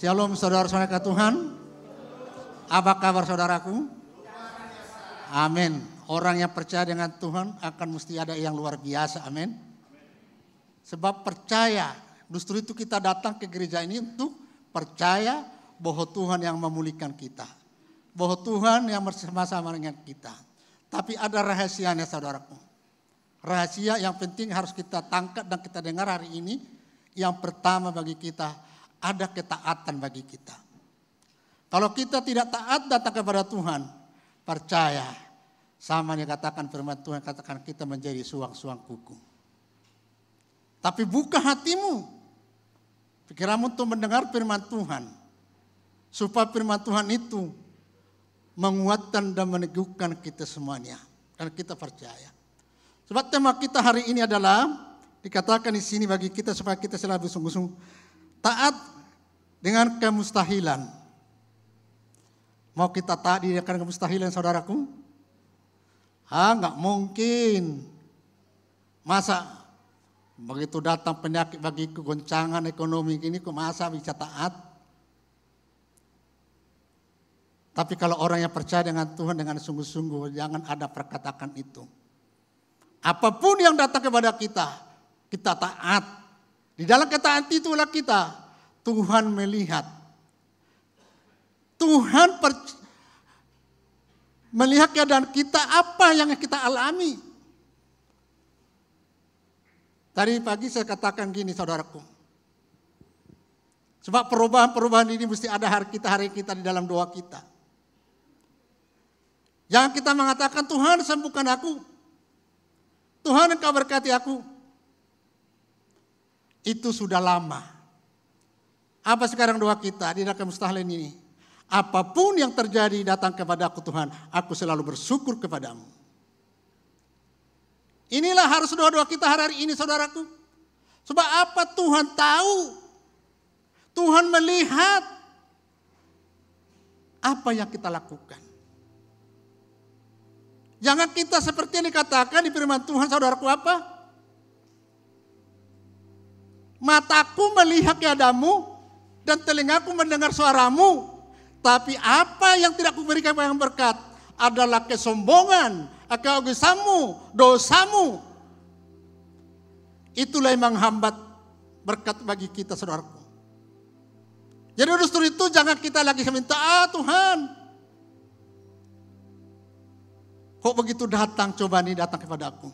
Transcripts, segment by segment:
Shalom saudara-saudara Tuhan. Apa kabar saudaraku? Amin. Orang yang percaya dengan Tuhan akan mesti ada yang luar biasa. Amin. Sebab percaya, justru itu kita datang ke gereja ini untuk percaya bahwa Tuhan yang memulihkan kita. Bahwa Tuhan yang bersama-sama dengan kita. Tapi ada rahasianya saudaraku. Rahasia yang penting harus kita tangkap dan kita dengar hari ini. Yang pertama bagi kita, ada ketaatan bagi kita. Kalau kita tidak taat datang kepada Tuhan, percaya. Sama yang katakan firman Tuhan, katakan kita menjadi suang-suang kuku. Tapi buka hatimu. Pikiranmu untuk mendengar firman Tuhan. Supaya firman Tuhan itu menguatkan dan meneguhkan kita semuanya. Dan kita percaya. Sebab tema kita hari ini adalah dikatakan di sini bagi kita supaya kita selalu sungguh-sungguh taat dengan kemustahilan. Mau kita taat dengan kemustahilan saudaraku? Ah, nggak mungkin. Masa begitu datang penyakit bagi kegoncangan ekonomi ini, kok masa bisa taat? Tapi kalau orang yang percaya dengan Tuhan dengan sungguh-sungguh, jangan ada perkatakan itu. Apa pun yang datang kepada kita, kita taat. Di dalam ketaatan itulah kita, Tuhan melihat. Tuhan per, melihat keadaan kita apa yang kita alami. Tadi pagi saya katakan gini saudaraku. Sebab perubahan-perubahan ini mesti ada hari kita, hari kita di dalam doa kita. Jangan kita mengatakan Tuhan sembuhkan aku. Tuhan engkau berkati aku. Itu sudah lama. Apa sekarang doa kita di dalam mustahilin ini? Apa pun yang terjadi datang kepada aku Tuhan, aku selalu bersyukur kepadamu. Inilah harus doa-doa kita hari ini saudaraku. Sebab apa Tuhan tahu? Tuhan melihat apa yang kita lakukan. Jangan kita seperti yang dikatakan di firman Tuhan saudaraku apa? Mataku melihat keadamu dan telingaku mendengar suaramu. Tapi apa yang tidak kuberikan yang berkat adalah kesombongan, keegoisamu, dosamu. Itulah yang menghambat berkat bagi kita saudaraku. Jadi justru itu jangan kita lagi minta, ah Tuhan Kok begitu datang coba nih datang kepada aku.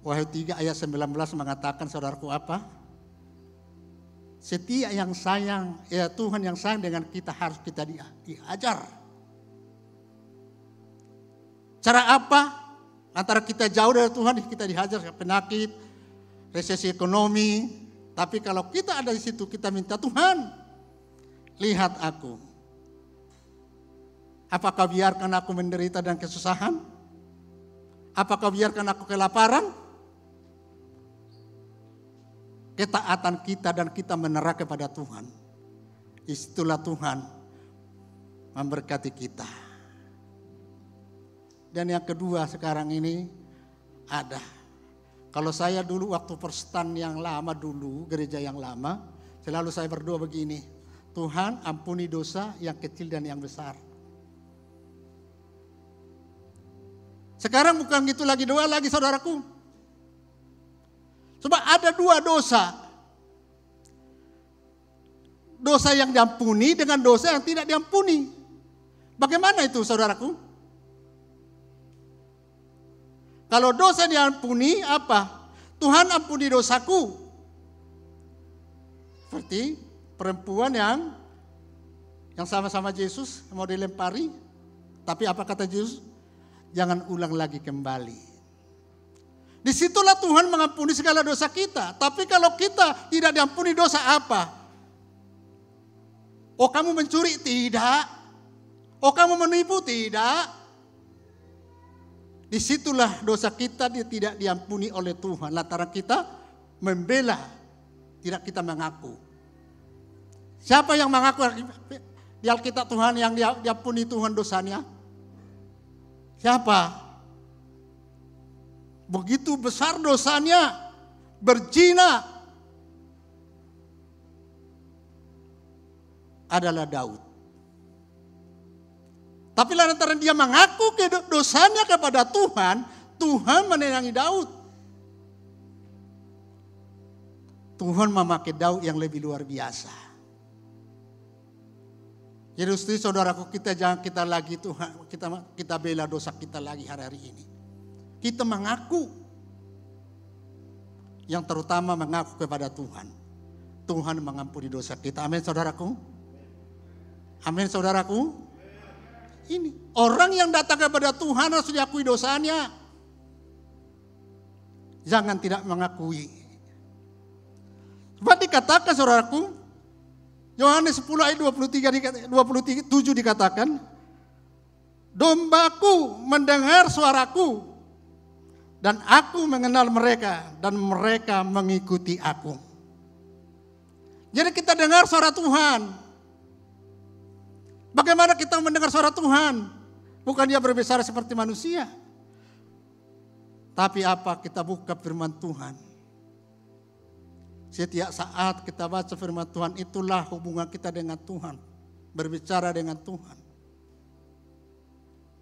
Wahyu 3 ayat 19 mengatakan saudaraku apa? Setiap yang sayang, ya Tuhan yang sayang dengan kita harus kita diajar. Cara apa? Antara kita jauh dari Tuhan, kita dihajar penyakit, resesi ekonomi. Tapi kalau kita ada di situ, kita minta Tuhan, lihat aku. Apakah biarkan aku menderita dan kesusahan? Apakah biarkan aku kelaparan? Ketaatan kita dan kita menerah kepada Tuhan. Itulah Tuhan memberkati kita. Dan yang kedua sekarang ini ada. Kalau saya dulu waktu perstan yang lama dulu, gereja yang lama, selalu saya berdoa begini. Tuhan ampuni dosa yang kecil dan yang besar. Sekarang bukan gitu lagi doa lagi saudaraku. Sebab ada dua dosa. Dosa yang diampuni dengan dosa yang tidak diampuni. Bagaimana itu saudaraku? Kalau dosa diampuni apa? Tuhan ampuni dosaku. Seperti perempuan yang yang sama-sama Yesus mau dilempari. Tapi apa kata Yesus? jangan ulang lagi kembali. Di situlah Tuhan mengampuni segala dosa kita. Tapi kalau kita tidak diampuni dosa apa? Oh kamu mencuri? Tidak. Oh kamu menipu? Tidak. Di situlah dosa kita dia tidak diampuni oleh Tuhan. Lantaran kita membela. Tidak kita mengaku. Siapa yang mengaku di Alkitab Tuhan yang diampuni Tuhan dosanya? Siapa? Begitu besar dosanya, berzina. adalah Daud. Tapi lantaran dia mengaku dosanya kepada Tuhan, Tuhan menenangi Daud. Tuhan memakai Daud yang lebih luar biasa. Jadi saudaraku kita jangan kita lagi Tuhan kita kita bela dosa kita lagi hari-hari ini. Kita mengaku yang terutama mengaku kepada Tuhan. Tuhan mengampuni dosa kita. Amin saudaraku. Amin saudaraku. Ini orang yang datang kepada Tuhan harus diakui dosanya. Jangan tidak mengakui. Sebab dikatakan saudaraku, Yohanes 10 ayat 23, 27 dikatakan, Dombaku mendengar suaraku, dan aku mengenal mereka, dan mereka mengikuti aku. Jadi kita dengar suara Tuhan. Bagaimana kita mendengar suara Tuhan? Bukan dia berbicara seperti manusia. Tapi apa kita buka firman Tuhan. Setiap saat kita baca firman Tuhan itulah hubungan kita dengan Tuhan. Berbicara dengan Tuhan.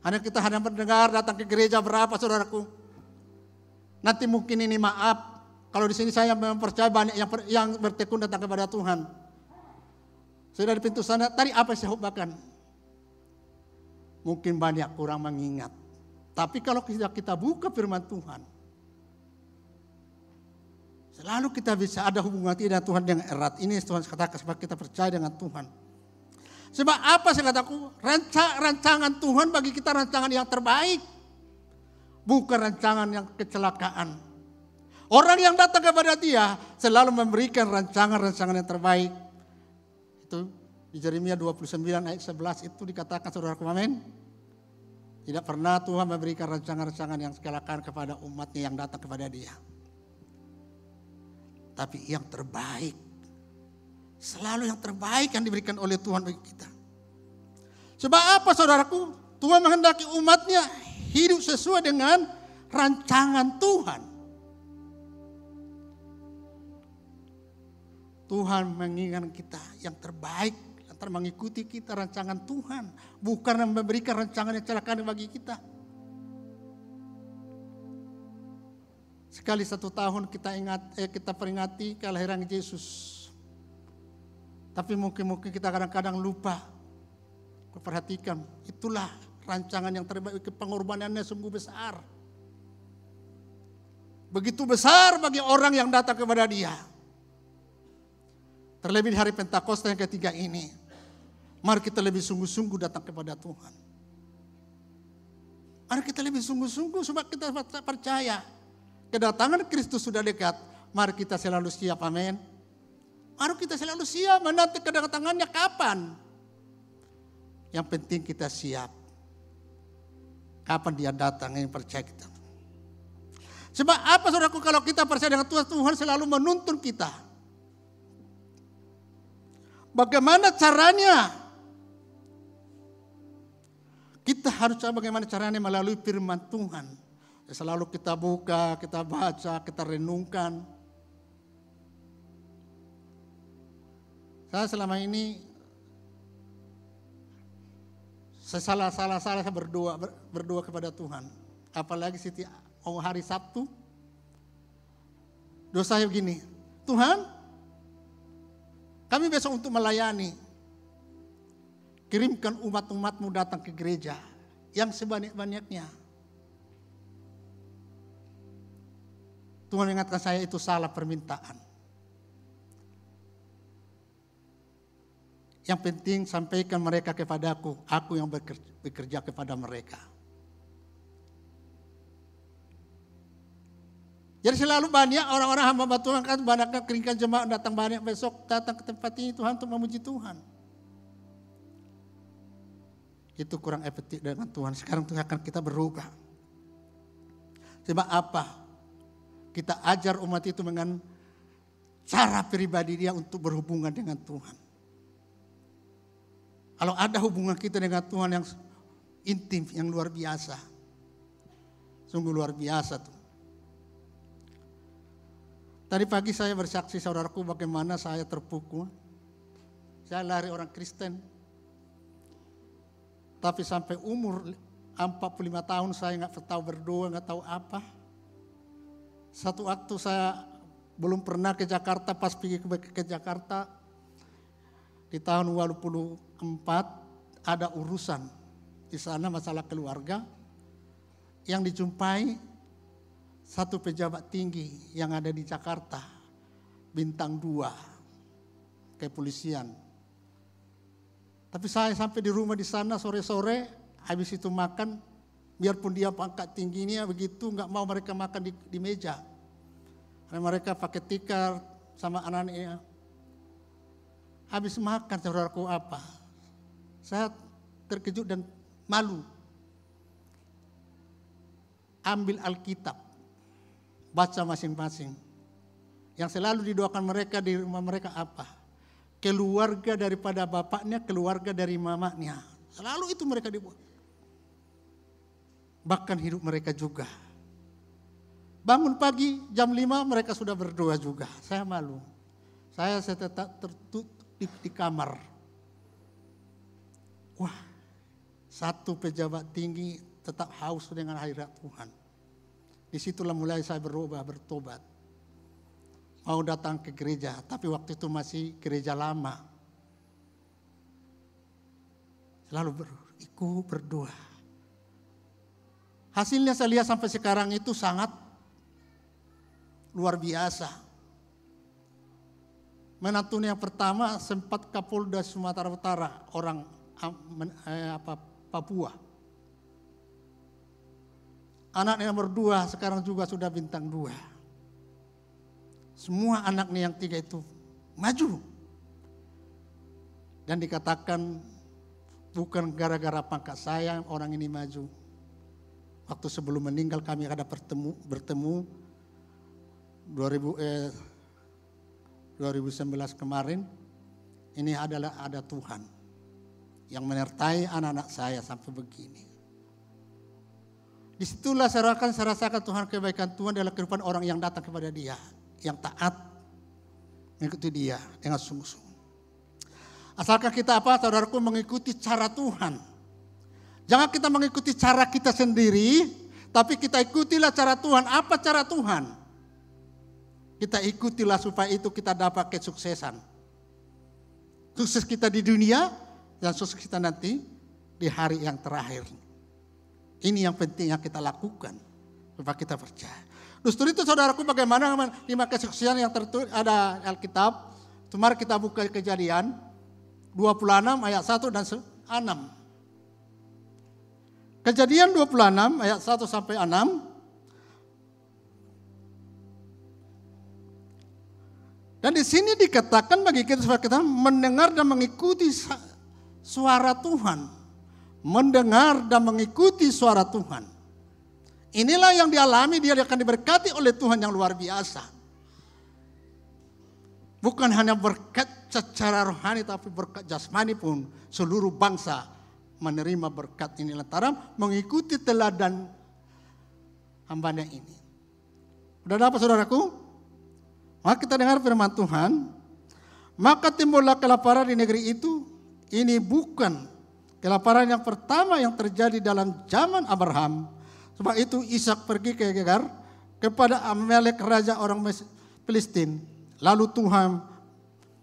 Hanya kita hanya mendengar datang ke gereja berapa saudaraku. Nanti mungkin ini maaf. Kalau di sini saya mempercayai banyak yang, yang bertekun datang kepada Tuhan. Sudah di pintu sana, tadi apa saya khutbahkan? Mungkin banyak kurang mengingat. Tapi kalau kita, kita buka firman Tuhan, selalu kita bisa ada hubungan dengan Tuhan yang erat. Ini Tuhan katakan sebab kita percaya dengan Tuhan. Sebab apa saya kataku? Rancangan Tuhan bagi kita rancangan yang terbaik. Bukan rancangan yang kecelakaan. Orang yang datang kepada dia selalu memberikan rancangan-rancangan yang terbaik. Itu di Jeremia 29 ayat 11 itu dikatakan saudara amin. Tidak pernah Tuhan memberikan rancangan-rancangan yang sekalakan kepada umatnya yang datang kepada dia. Tapi yang terbaik. Selalu yang terbaik yang diberikan oleh Tuhan bagi kita. Sebab apa saudaraku? Tuhan menghendaki umatnya hidup sesuai dengan rancangan Tuhan. Tuhan menginginkan kita yang terbaik akan mengikuti kita rancangan Tuhan. Bukan memberikan rancangan yang celaka bagi kita. Sekali satu tahun kita ingat, eh, kita peringati kelahiran Yesus. Tapi mungkin-mungkin kita kadang-kadang lupa. Perhatikan, itulah rancangan yang terbaik, pengorbanannya sungguh besar. Begitu besar bagi orang yang datang kepada dia. Terlebih di hari Pentakosta yang ketiga ini. Mari kita lebih sungguh-sungguh datang kepada Tuhan. Mari kita lebih sungguh-sungguh sebab kita percaya. Kedatangan Kristus sudah dekat. Mari kita selalu siap, amin. Mari kita selalu siap menanti kedatangannya kapan. Yang penting kita siap. Kapan dia datang yang percaya kita. Sebab apa saudaraku kalau kita percaya dengan Tuhan, Tuhan selalu menuntun kita. Bagaimana caranya kita harus coba bagaimana caranya melalui firman Tuhan. Selalu kita buka, kita baca, kita renungkan. Saya selama ini saya salah salah berdoa berdoa kepada Tuhan. Apalagi setiap mau hari Sabtu. Dosa saya begini, Tuhan, kami besok untuk melayani. Kirimkan umat-umatmu datang ke gereja yang sebanyak-banyaknya. Tuhan ingatkan saya itu salah permintaan. Yang penting sampaikan mereka kepadaku, aku yang bekerja kepada mereka. Jadi selalu banyak orang-orang hamba Tuhan kan banyak keringkan jemaat datang banyak besok datang ke tempat ini Tuhan untuk memuji Tuhan itu kurang efektif dengan Tuhan. Sekarang Tuhan akan kita berubah. Sebab apa? Kita ajar umat itu dengan cara pribadi dia untuk berhubungan dengan Tuhan. Kalau ada hubungan kita dengan Tuhan yang intim, yang luar biasa. Sungguh luar biasa tuh. Tadi pagi saya bersaksi saudaraku bagaimana saya terpukul Saya lari orang Kristen. Tapi sampai umur 45 tahun saya nggak tahu berdoa, nggak tahu apa. Satu waktu saya belum pernah ke Jakarta, pas pergi ke, ke Jakarta di tahun 24 ada urusan di sana masalah keluarga yang dijumpai satu pejabat tinggi yang ada di Jakarta, bintang dua, kepolisian. Tapi saya sampai di rumah di sana sore-sore, habis itu makan, biarpun dia pangkat tingginya begitu, nggak mau mereka makan di, di meja. Karena mereka pakai tikar sama anak-anaknya. Habis makan saudaraku apa? Saya terkejut dan malu ambil Alkitab, baca masing-masing. Yang selalu didoakan mereka di rumah mereka apa? Keluarga daripada bapaknya, keluarga dari mamanya. Selalu itu mereka dibuat. Bahkan hidup mereka juga. Bangun pagi jam 5 mereka sudah berdoa juga. Saya malu. Saya, saya tetap tertutup di, di kamar. Wah, satu pejabat tinggi tetap haus dengan hadirat Tuhan. Di situlah mulai saya berubah, bertobat. Mau datang ke gereja, tapi waktu itu masih gereja lama. Selalu berikut berdoa. Hasilnya saya lihat sampai sekarang itu sangat luar biasa. Menantu yang pertama sempat Kapolda Sumatera Utara, orang eh, apa Papua. Anaknya nomor dua sekarang juga sudah bintang dua. Semua anaknya yang tiga itu maju. Dan dikatakan bukan gara-gara pangkat saya orang ini maju. Waktu sebelum meninggal kami ada bertemu, bertemu 2000, eh, 2019 kemarin. Ini adalah ada Tuhan yang menyertai anak-anak saya sampai begini. Di situlah saya rasakan, saya rasakan Tuhan kebaikan Tuhan dalam kehidupan orang yang datang kepada dia. Yang taat mengikuti dia dengan sungguh-sungguh. Asalkan kita apa saudaraku mengikuti cara Tuhan. Jangan kita mengikuti cara kita sendiri, tapi kita ikutilah cara Tuhan. Apa cara Tuhan? Kita ikutilah supaya itu kita dapat kesuksesan. Sukses kita di dunia dan sukses kita nanti di hari yang terakhir. Ini yang penting yang kita lakukan supaya kita percaya. Justru itu saudaraku bagaimana lima kesaksian yang tertulis ada Alkitab. Mari kita buka kejadian 26 ayat 1 dan 6. Kejadian 26 ayat 1 sampai 6. Dan di sini dikatakan bagi kita supaya kita mendengar dan mengikuti suara Tuhan mendengar dan mengikuti suara Tuhan. Inilah yang dialami dia akan diberkati oleh Tuhan yang luar biasa. Bukan hanya berkat secara rohani tapi berkat jasmani pun seluruh bangsa menerima berkat ini lantaran mengikuti teladan hambanya ini. Sudah dapat saudaraku? Maka kita dengar firman Tuhan. Maka timbullah kelaparan di negeri itu. Ini bukan Kelaparan yang pertama yang terjadi dalam zaman Abraham. Sebab itu Ishak pergi ke Gegar kepada Amalek raja orang Filistin. Lalu Tuhan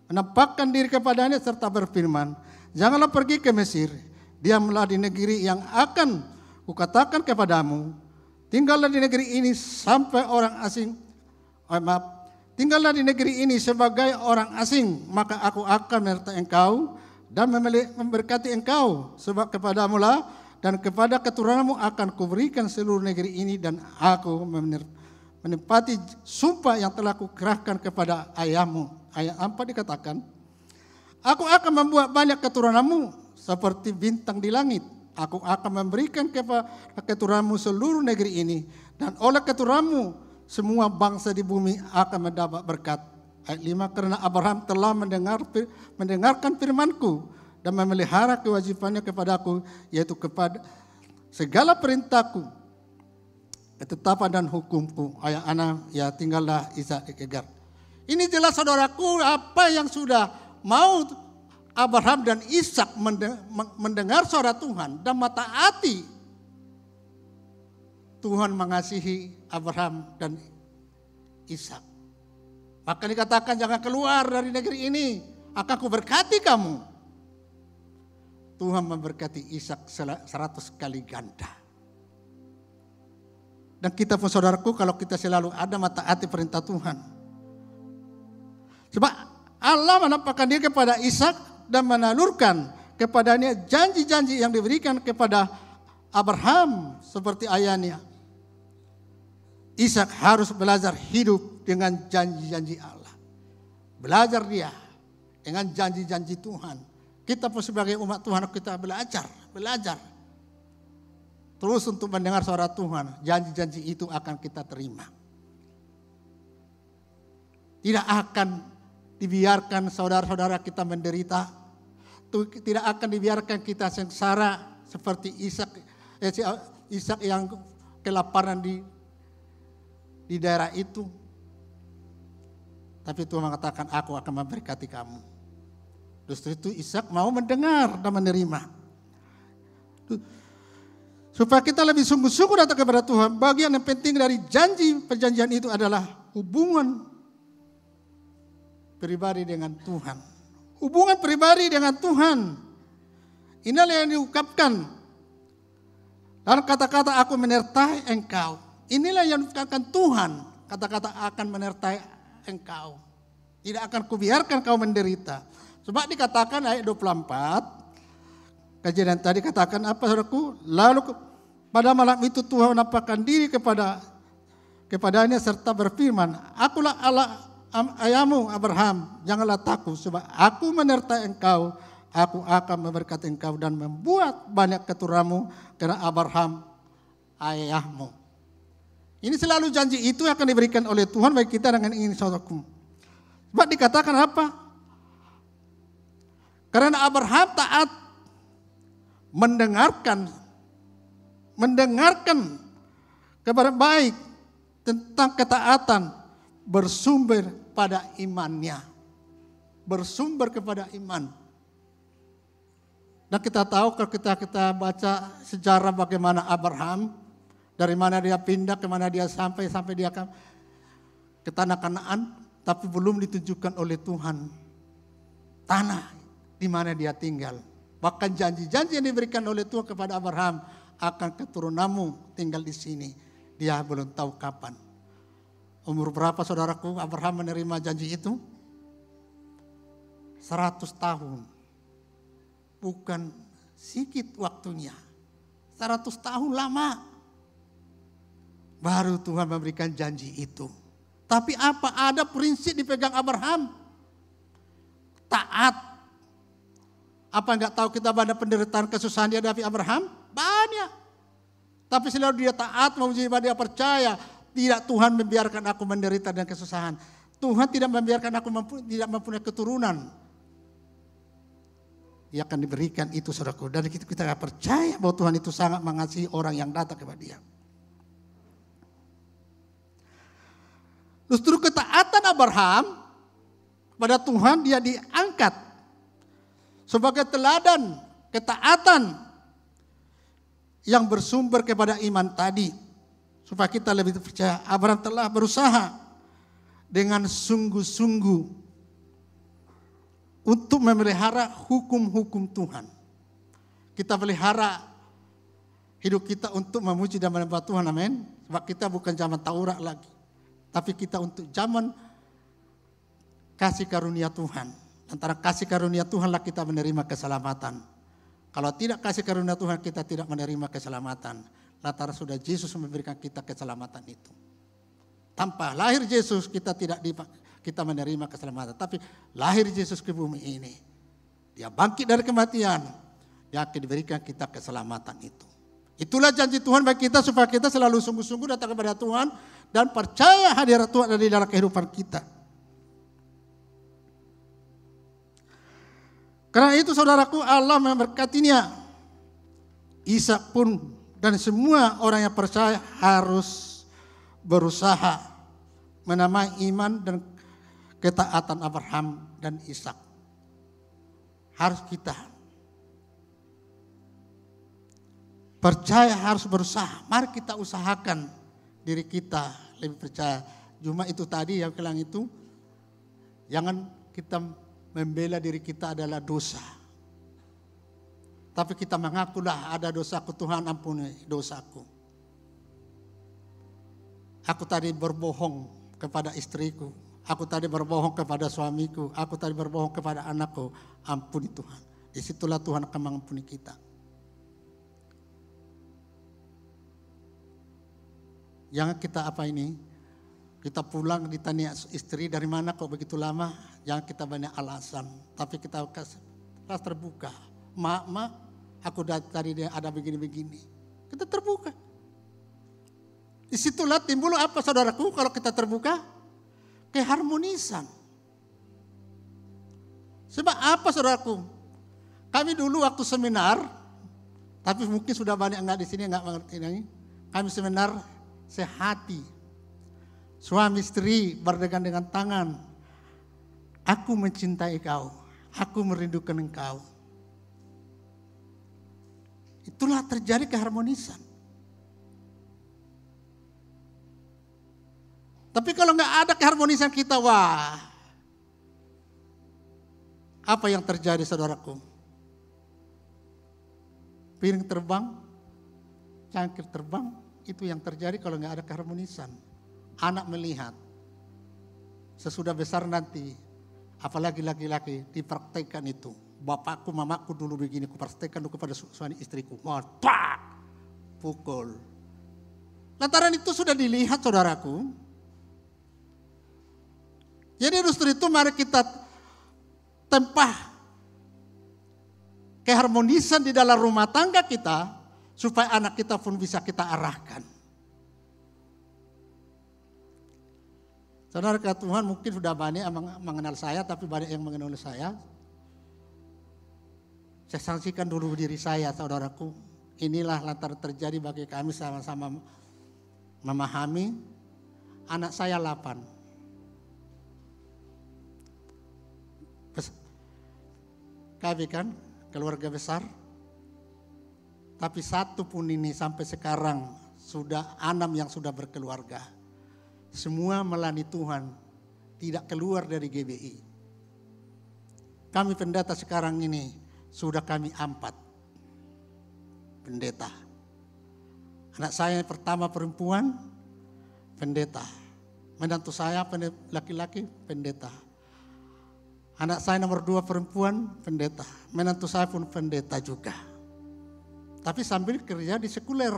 menampakkan diri kepadanya serta berfirman, Janganlah pergi ke Mesir, diamlah di negeri yang akan kukatakan kepadamu. Tinggallah di negeri ini sampai orang asing, oh, maaf, tinggallah di negeri ini sebagai orang asing, maka aku akan menyertai engkau dan memberkati engkau sebab kepadamu lah dan kepada keturunanmu akan kuberikan seluruh negeri ini dan aku menempati sumpah yang telah kukerahkan kepada ayahmu. Ayat 4 dikatakan, Aku akan membuat banyak keturunanmu seperti bintang di langit. Aku akan memberikan kepada keturunanmu seluruh negeri ini. Dan oleh keturunanmu semua bangsa di bumi akan mendapat berkat. Ayat 5 karena Abraham telah mendengar mendengarkan firmanku dan memelihara kewajibannya kepadaku yaitu kepada segala perintahku ketetapan dan hukumku ayat anak ya tinggallah Isa Egar. Ini jelas saudaraku apa yang sudah mau Abraham dan Ishak mendengar suara Tuhan dan mata hati Tuhan mengasihi Abraham dan Ishak. Maka dikatakan jangan keluar dari negeri ini, akan ku berkati kamu. Tuhan memberkati Ishak seratus kali ganda. Dan kita pun saudaraku kalau kita selalu ada mata hati perintah Tuhan. Sebab Allah menampakkan diri kepada Ishak dan menalurkan kepadanya janji-janji yang diberikan kepada Abraham seperti ayahnya. Ishak harus belajar hidup dengan janji-janji Allah. Belajar dia dengan janji-janji Tuhan. Kita pun sebagai umat Tuhan kita belajar, belajar. Terus untuk mendengar suara Tuhan, janji-janji itu akan kita terima. Tidak akan dibiarkan saudara-saudara kita menderita. Tidak akan dibiarkan kita sengsara seperti Ishak, eh, Ishak yang kelaparan di di daerah itu. Tapi Tuhan mengatakan, aku akan memberkati kamu. Justru itu Ishak mau mendengar dan menerima. Supaya kita lebih sungguh-sungguh datang kepada Tuhan. Bagian yang penting dari janji perjanjian itu adalah hubungan pribadi dengan Tuhan. Hubungan pribadi dengan Tuhan. Inilah yang diungkapkan. Dan kata-kata aku menyertai engkau. Inilah yang dikatakan Tuhan. Kata-kata akan menyertai engkau. Tidak akan kubiarkan kau menderita. Sebab dikatakan ayat 24. Kejadian tadi katakan apa saudaraku? Lalu pada malam itu Tuhan menampakkan diri kepada kepadanya serta berfirman, Akulah Allah ayahmu Abraham, janganlah takut sebab aku menyertai engkau, aku akan memberkati engkau dan membuat banyak keturunanmu karena Abraham ayahmu. Ini selalu janji itu akan diberikan oleh Tuhan bagi kita dengan ingin saudaraku. Sebab dikatakan apa? Karena Abraham taat mendengarkan mendengarkan kabar baik tentang ketaatan bersumber pada imannya. Bersumber kepada iman. Dan kita tahu kalau kita kita baca sejarah bagaimana Abraham dari mana dia pindah, ke mana dia sampai, sampai dia ke, tanah kanaan, tapi belum ditunjukkan oleh Tuhan. Tanah di mana dia tinggal. Bahkan janji-janji yang diberikan oleh Tuhan kepada Abraham, akan keturunanmu tinggal di sini. Dia belum tahu kapan. Umur berapa saudaraku Abraham menerima janji itu? 100 tahun. Bukan sedikit waktunya. 100 tahun lama. Baru Tuhan memberikan janji itu. Tapi apa? Ada prinsip dipegang Abraham. Taat. Apa enggak tahu kita pada penderitaan kesusahan dia dari Abraham? Banyak. Tapi selalu dia taat, mau dia percaya. Tidak Tuhan membiarkan aku menderita dan kesusahan. Tuhan tidak membiarkan aku mampu, tidak mempunyai keturunan. Dia akan diberikan itu saudaraku. Dan kita, kita percaya bahwa Tuhan itu sangat mengasihi orang yang datang kepada dia. Justru ketaatan Abraham pada Tuhan dia diangkat sebagai teladan ketaatan yang bersumber kepada iman tadi. Supaya kita lebih percaya Abraham telah berusaha dengan sungguh-sungguh untuk memelihara hukum-hukum Tuhan. Kita pelihara hidup kita untuk memuji dan menyembah Tuhan, amin. Sebab kita bukan zaman Taurat lagi. Tapi kita untuk zaman kasih karunia Tuhan. Antara kasih karunia Tuhanlah kita menerima keselamatan. Kalau tidak kasih karunia Tuhan kita tidak menerima keselamatan. Lantaran sudah Yesus memberikan kita keselamatan itu. Tanpa lahir Yesus kita tidak kita menerima keselamatan. Tapi lahir Yesus ke bumi ini. Dia bangkit dari kematian. Dia akan diberikan kita keselamatan itu. Itulah janji Tuhan bagi kita supaya kita selalu sungguh-sungguh datang kepada Tuhan dan percaya hadirat Tuhan ada di dalam kehidupan kita. Karena itu saudaraku Allah memberkatinya. Isa pun dan semua orang yang percaya harus berusaha menamai iman dan ketaatan Abraham dan Ishak. harus kita percaya harus berusaha. Mari kita usahakan diri kita lebih percaya. Cuma itu tadi yang bilang itu jangan kita membela diri kita adalah dosa. Tapi kita mengakulah ada dosaku Tuhan ampuni dosaku. Aku tadi berbohong kepada istriku. Aku tadi berbohong kepada suamiku. Aku tadi berbohong kepada anakku. Ampuni Tuhan. Di situlah Tuhan akan mengampuni kita. Jangan kita apa ini? Kita pulang ditanya istri dari mana kok begitu lama? Jangan kita banyak alasan. Tapi kita kasih terbuka. Mak, mak, aku tadi ada begini-begini. Kita terbuka. Di situlah timbul apa saudaraku kalau kita terbuka? Keharmonisan. Sebab apa saudaraku? Kami dulu waktu seminar, tapi mungkin sudah banyak enggak di sini enggak mengerti ini. Kami seminar sehati. Suami istri berdegan dengan tangan. Aku mencintai kau. Aku merindukan engkau. Itulah terjadi keharmonisan. Tapi kalau nggak ada keharmonisan kita, wah, apa yang terjadi saudaraku? Piring terbang, cangkir terbang, itu yang terjadi kalau nggak ada keharmonisan. Anak melihat, sesudah besar nanti, apalagi laki-laki dipraktekkan itu. Bapakku, mamaku dulu begini, kupraktekkan dulu kepada suami istriku. Mau pukul. Lantaran itu sudah dilihat saudaraku, jadi justru itu mari kita tempah keharmonisan di dalam rumah tangga kita supaya anak kita pun bisa kita arahkan. Saudara Tuhan mungkin sudah banyak yang mengenal saya tapi banyak yang mengenal saya. Saya saksikan dulu diri saya saudaraku. Inilah latar terjadi bagi kami sama-sama memahami. Anak saya 8. kami kan keluarga besar. Tapi satu pun ini sampai sekarang sudah enam yang sudah berkeluarga. Semua melani Tuhan, tidak keluar dari GBI. Kami pendeta sekarang ini sudah kami empat pendeta. Anak saya yang pertama perempuan, pendeta. Menantu saya laki-laki, pendeta Anak saya nomor dua perempuan pendeta. Menantu saya pun pendeta juga. Tapi sambil kerja di sekuler.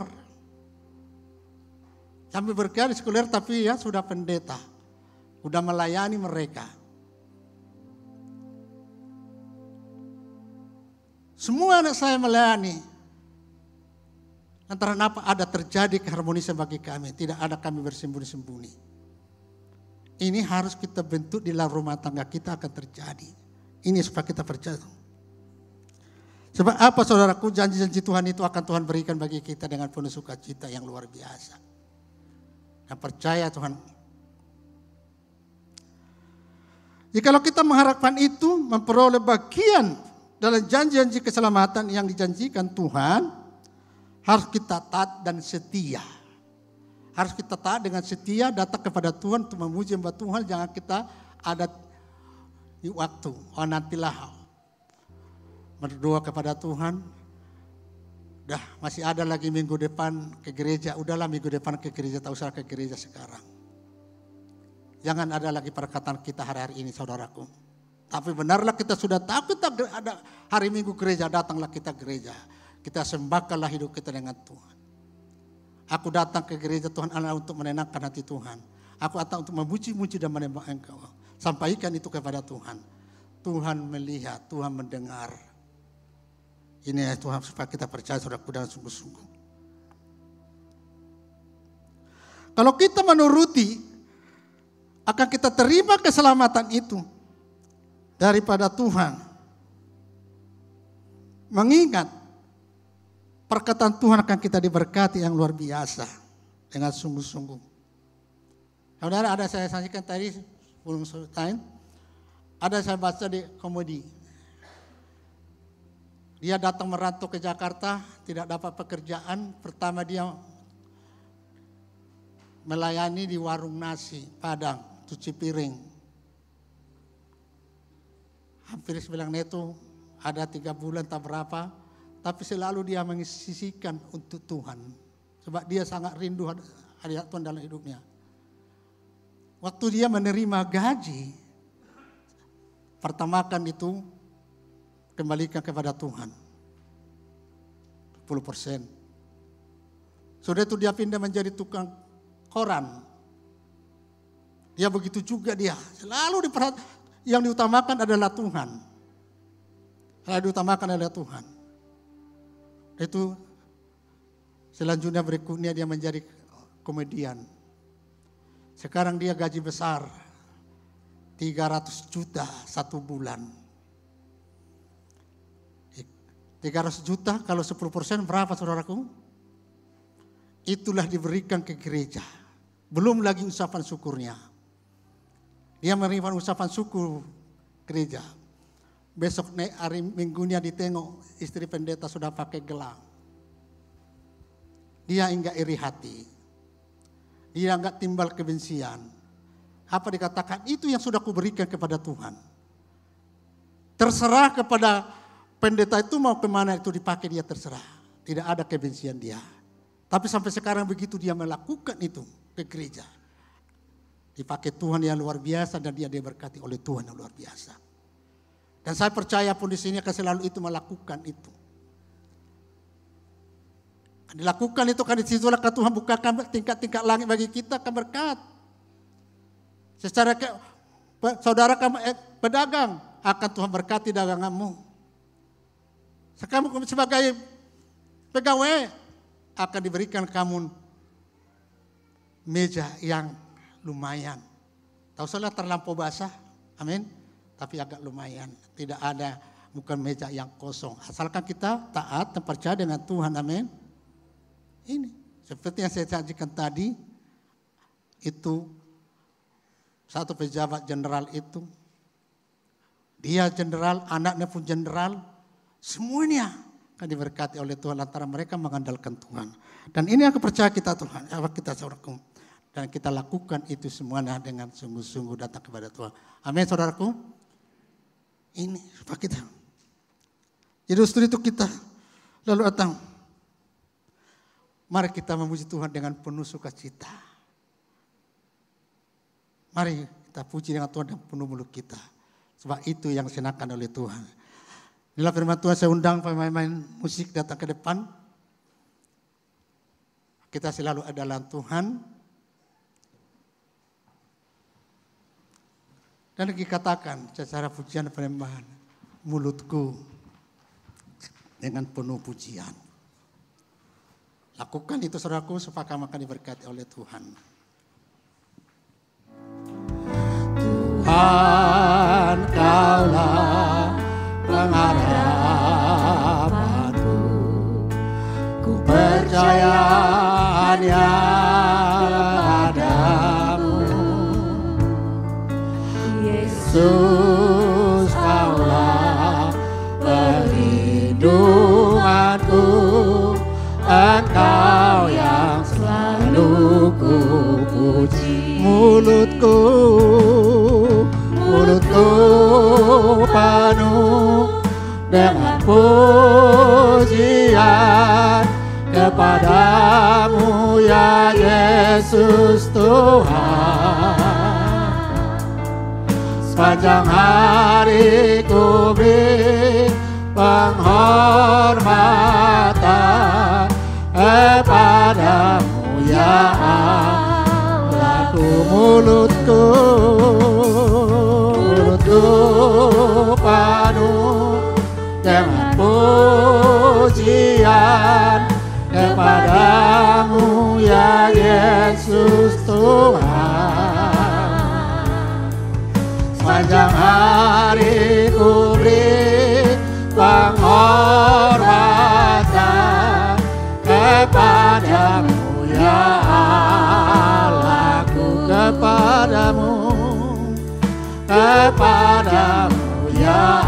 Sambil bekerja di sekuler tapi ya sudah pendeta. Sudah melayani mereka. Semua anak saya melayani. Antara apa ada terjadi keharmonisan bagi kami. Tidak ada kami bersembunyi-sembunyi. Ini harus kita bentuk di dalam rumah tangga kita akan terjadi. Ini supaya kita percaya. Sebab apa saudaraku janji-janji Tuhan itu akan Tuhan berikan bagi kita dengan penuh sukacita yang luar biasa. Dan percaya Tuhan. Jikalau kita mengharapkan itu memperoleh bagian dalam janji-janji keselamatan yang dijanjikan Tuhan, harus kita taat dan setia. Harus kita taat dengan setia datang kepada Tuhan untuk memuji hamba Tuhan. Jangan kita ada di waktu. Oh nantilah berdoa kepada Tuhan. Dah masih ada lagi minggu depan ke gereja. Udahlah minggu depan ke gereja. Tak usah ke gereja sekarang. Jangan ada lagi perkataan kita hari-hari ini saudaraku. Tapi benarlah kita sudah tahu kita ada hari minggu gereja. Datanglah kita gereja. Kita sembahkanlah hidup kita dengan Tuhan. Aku datang ke gereja Tuhan Allah untuk menenangkan hati Tuhan. Aku datang untuk memuji-muji dan menembak engkau. Sampaikan itu kepada Tuhan. Tuhan melihat, Tuhan mendengar. Ini ya Tuhan supaya kita percaya saudaraku dengan sungguh-sungguh. Kalau kita menuruti, akan kita terima keselamatan itu daripada Tuhan. Mengingat perkataan Tuhan akan kita diberkati yang luar biasa dengan sungguh-sungguh. Saudara ada saya saksikan tadi sebelum time, ada saya baca di komedi. Dia datang merantau ke Jakarta, tidak dapat pekerjaan. Pertama dia melayani di warung nasi Padang, cuci piring. Hampir sebilang neto, ada tiga bulan tak berapa, tapi selalu dia mengisisikan untuk Tuhan. Sebab dia sangat rindu hadirat Tuhan dalam hidupnya. Waktu dia menerima gaji, pertamakan itu kembalikan kepada Tuhan. 10 persen. Sudah itu dia pindah menjadi tukang koran. Dia begitu juga dia. Selalu diperhat yang diutamakan adalah Tuhan. Yang diutamakan adalah Tuhan. Itu selanjutnya berikutnya dia menjadi komedian. Sekarang dia gaji besar. 300 juta satu bulan. 300 juta kalau 10 persen berapa saudaraku? Itulah diberikan ke gereja. Belum lagi ucapan syukurnya. Dia menerima ucapan syukur gereja. Besok hari minggunya ditengok istri pendeta sudah pakai gelang. Dia enggak iri hati. Dia enggak timbal kebencian. Apa dikatakan? Itu yang sudah kuberikan kepada Tuhan. Terserah kepada pendeta itu mau ke mana itu dipakai dia terserah. Tidak ada kebencian dia. Tapi sampai sekarang begitu dia melakukan itu ke gereja. Dipakai Tuhan yang luar biasa dan dia diberkati oleh Tuhan yang luar biasa. Dan saya percaya pun di sini akan selalu itu melakukan itu. Dilakukan itu kan di situlah Tuhan bukakan tingkat-tingkat langit bagi kita akan berkat. Secara ke, saudara kamu eh, pedagang akan Tuhan berkati daganganmu. Sekarang sebagai pegawai akan diberikan kamu meja yang lumayan. Tahu salah terlampau basah, amin. Tapi agak lumayan, tidak ada bukan meja yang kosong. Asalkan kita taat dan percaya dengan Tuhan, amin. Ini seperti yang saya sajikan tadi, itu satu pejabat jenderal itu, dia jenderal, anaknya pun jenderal, semuanya akan diberkati oleh Tuhan lantaran mereka mengandalkan Tuhan. Dan ini aku percaya kita Tuhan, kita saudaraku. Dan kita lakukan itu semuanya dengan sungguh-sungguh datang kepada Tuhan. Amin saudaraku. Ini supaya kita. Jadi setelah itu kita lalu datang. Mari kita memuji Tuhan dengan penuh sukacita. Mari kita puji dengan Tuhan dan penuh mulut kita. Sebab itu yang disenangkan oleh Tuhan. Inilah firman Tuhan saya undang pemain-pemain musik datang ke depan. Kita selalu adalah Tuhan. Dan dikatakan secara pujian penyembahan mulutku dengan penuh pujian. Lakukan itu saudaraku supaya kamu akan diberkati oleh Tuhan. Tuhan kaulah hanya padamu. Yesus kaulah perlindunganku. Engkau yang selalu ku puji mulutku mulutku penuh dengan pujian kepadamu ya Yesus Tuhan. Sepanjang hari ku beri penghormatan kepadamu ya Allahku mulutku mulutku penuh dengan pujian kepadamu ya Yesus Tuhan. Sepanjang hari ku beri penghormatan kepadamu ya Allahku kepadamu kepadamu ya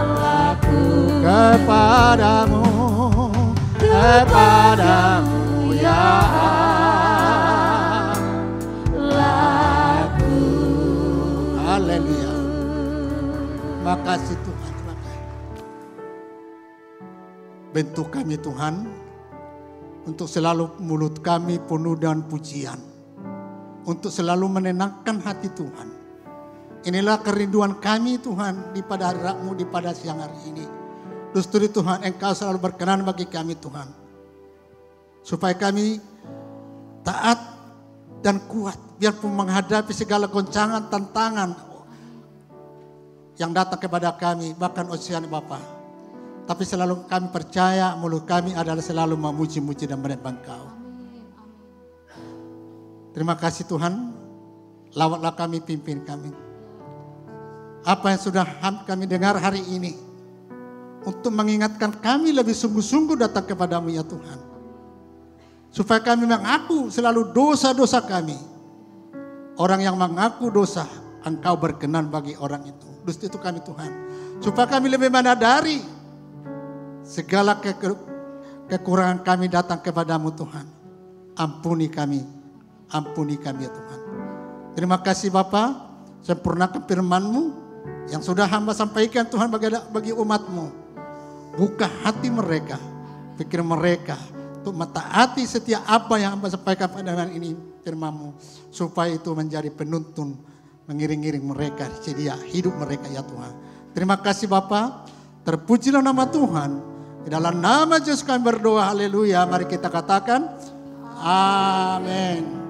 Allahku kepadamu, kepadamu Makasih Tuhan. Bentuk kami Tuhan untuk selalu mulut kami penuh dengan pujian. Untuk selalu menenangkan hati Tuhan. Inilah kerinduan kami Tuhan di pada hari di pada siang hari ini. Dusturi Tuhan engkau selalu berkenan bagi kami Tuhan. Supaya kami taat dan kuat. Biarpun menghadapi segala goncangan, tantangan yang datang kepada kami. Bahkan ocean Bapa. Tapi selalu kami percaya mulut kami adalah selalu memuji-muji dan menyembah Engkau. Terima kasih Tuhan. Lawatlah kami, pimpin kami. Apa yang sudah kami dengar hari ini. Untuk mengingatkan kami lebih sungguh-sungguh datang kepadamu ya Tuhan. Supaya kami mengaku selalu dosa-dosa kami. Orang yang mengaku dosa, engkau berkenan bagi orang itu. Dusta itu kami Tuhan. Supaya kami lebih menadari segala ke kekurangan kami datang kepadamu Tuhan. Ampuni kami, ampuni kami ya Tuhan. Terima kasih Bapa, sempurnakan firman-Mu yang sudah hamba sampaikan Tuhan bagi, bagi umat-Mu. Buka hati mereka, pikir mereka, untuk mentaati setiap apa yang hamba sampaikan pada hari ini firman-Mu. Supaya itu menjadi penuntun mengiring-iring mereka, sedia hidup mereka ya Tuhan. Terima kasih Bapak, terpujilah nama Tuhan. Di dalam nama Yesus kami berdoa, haleluya. Mari kita katakan, amin.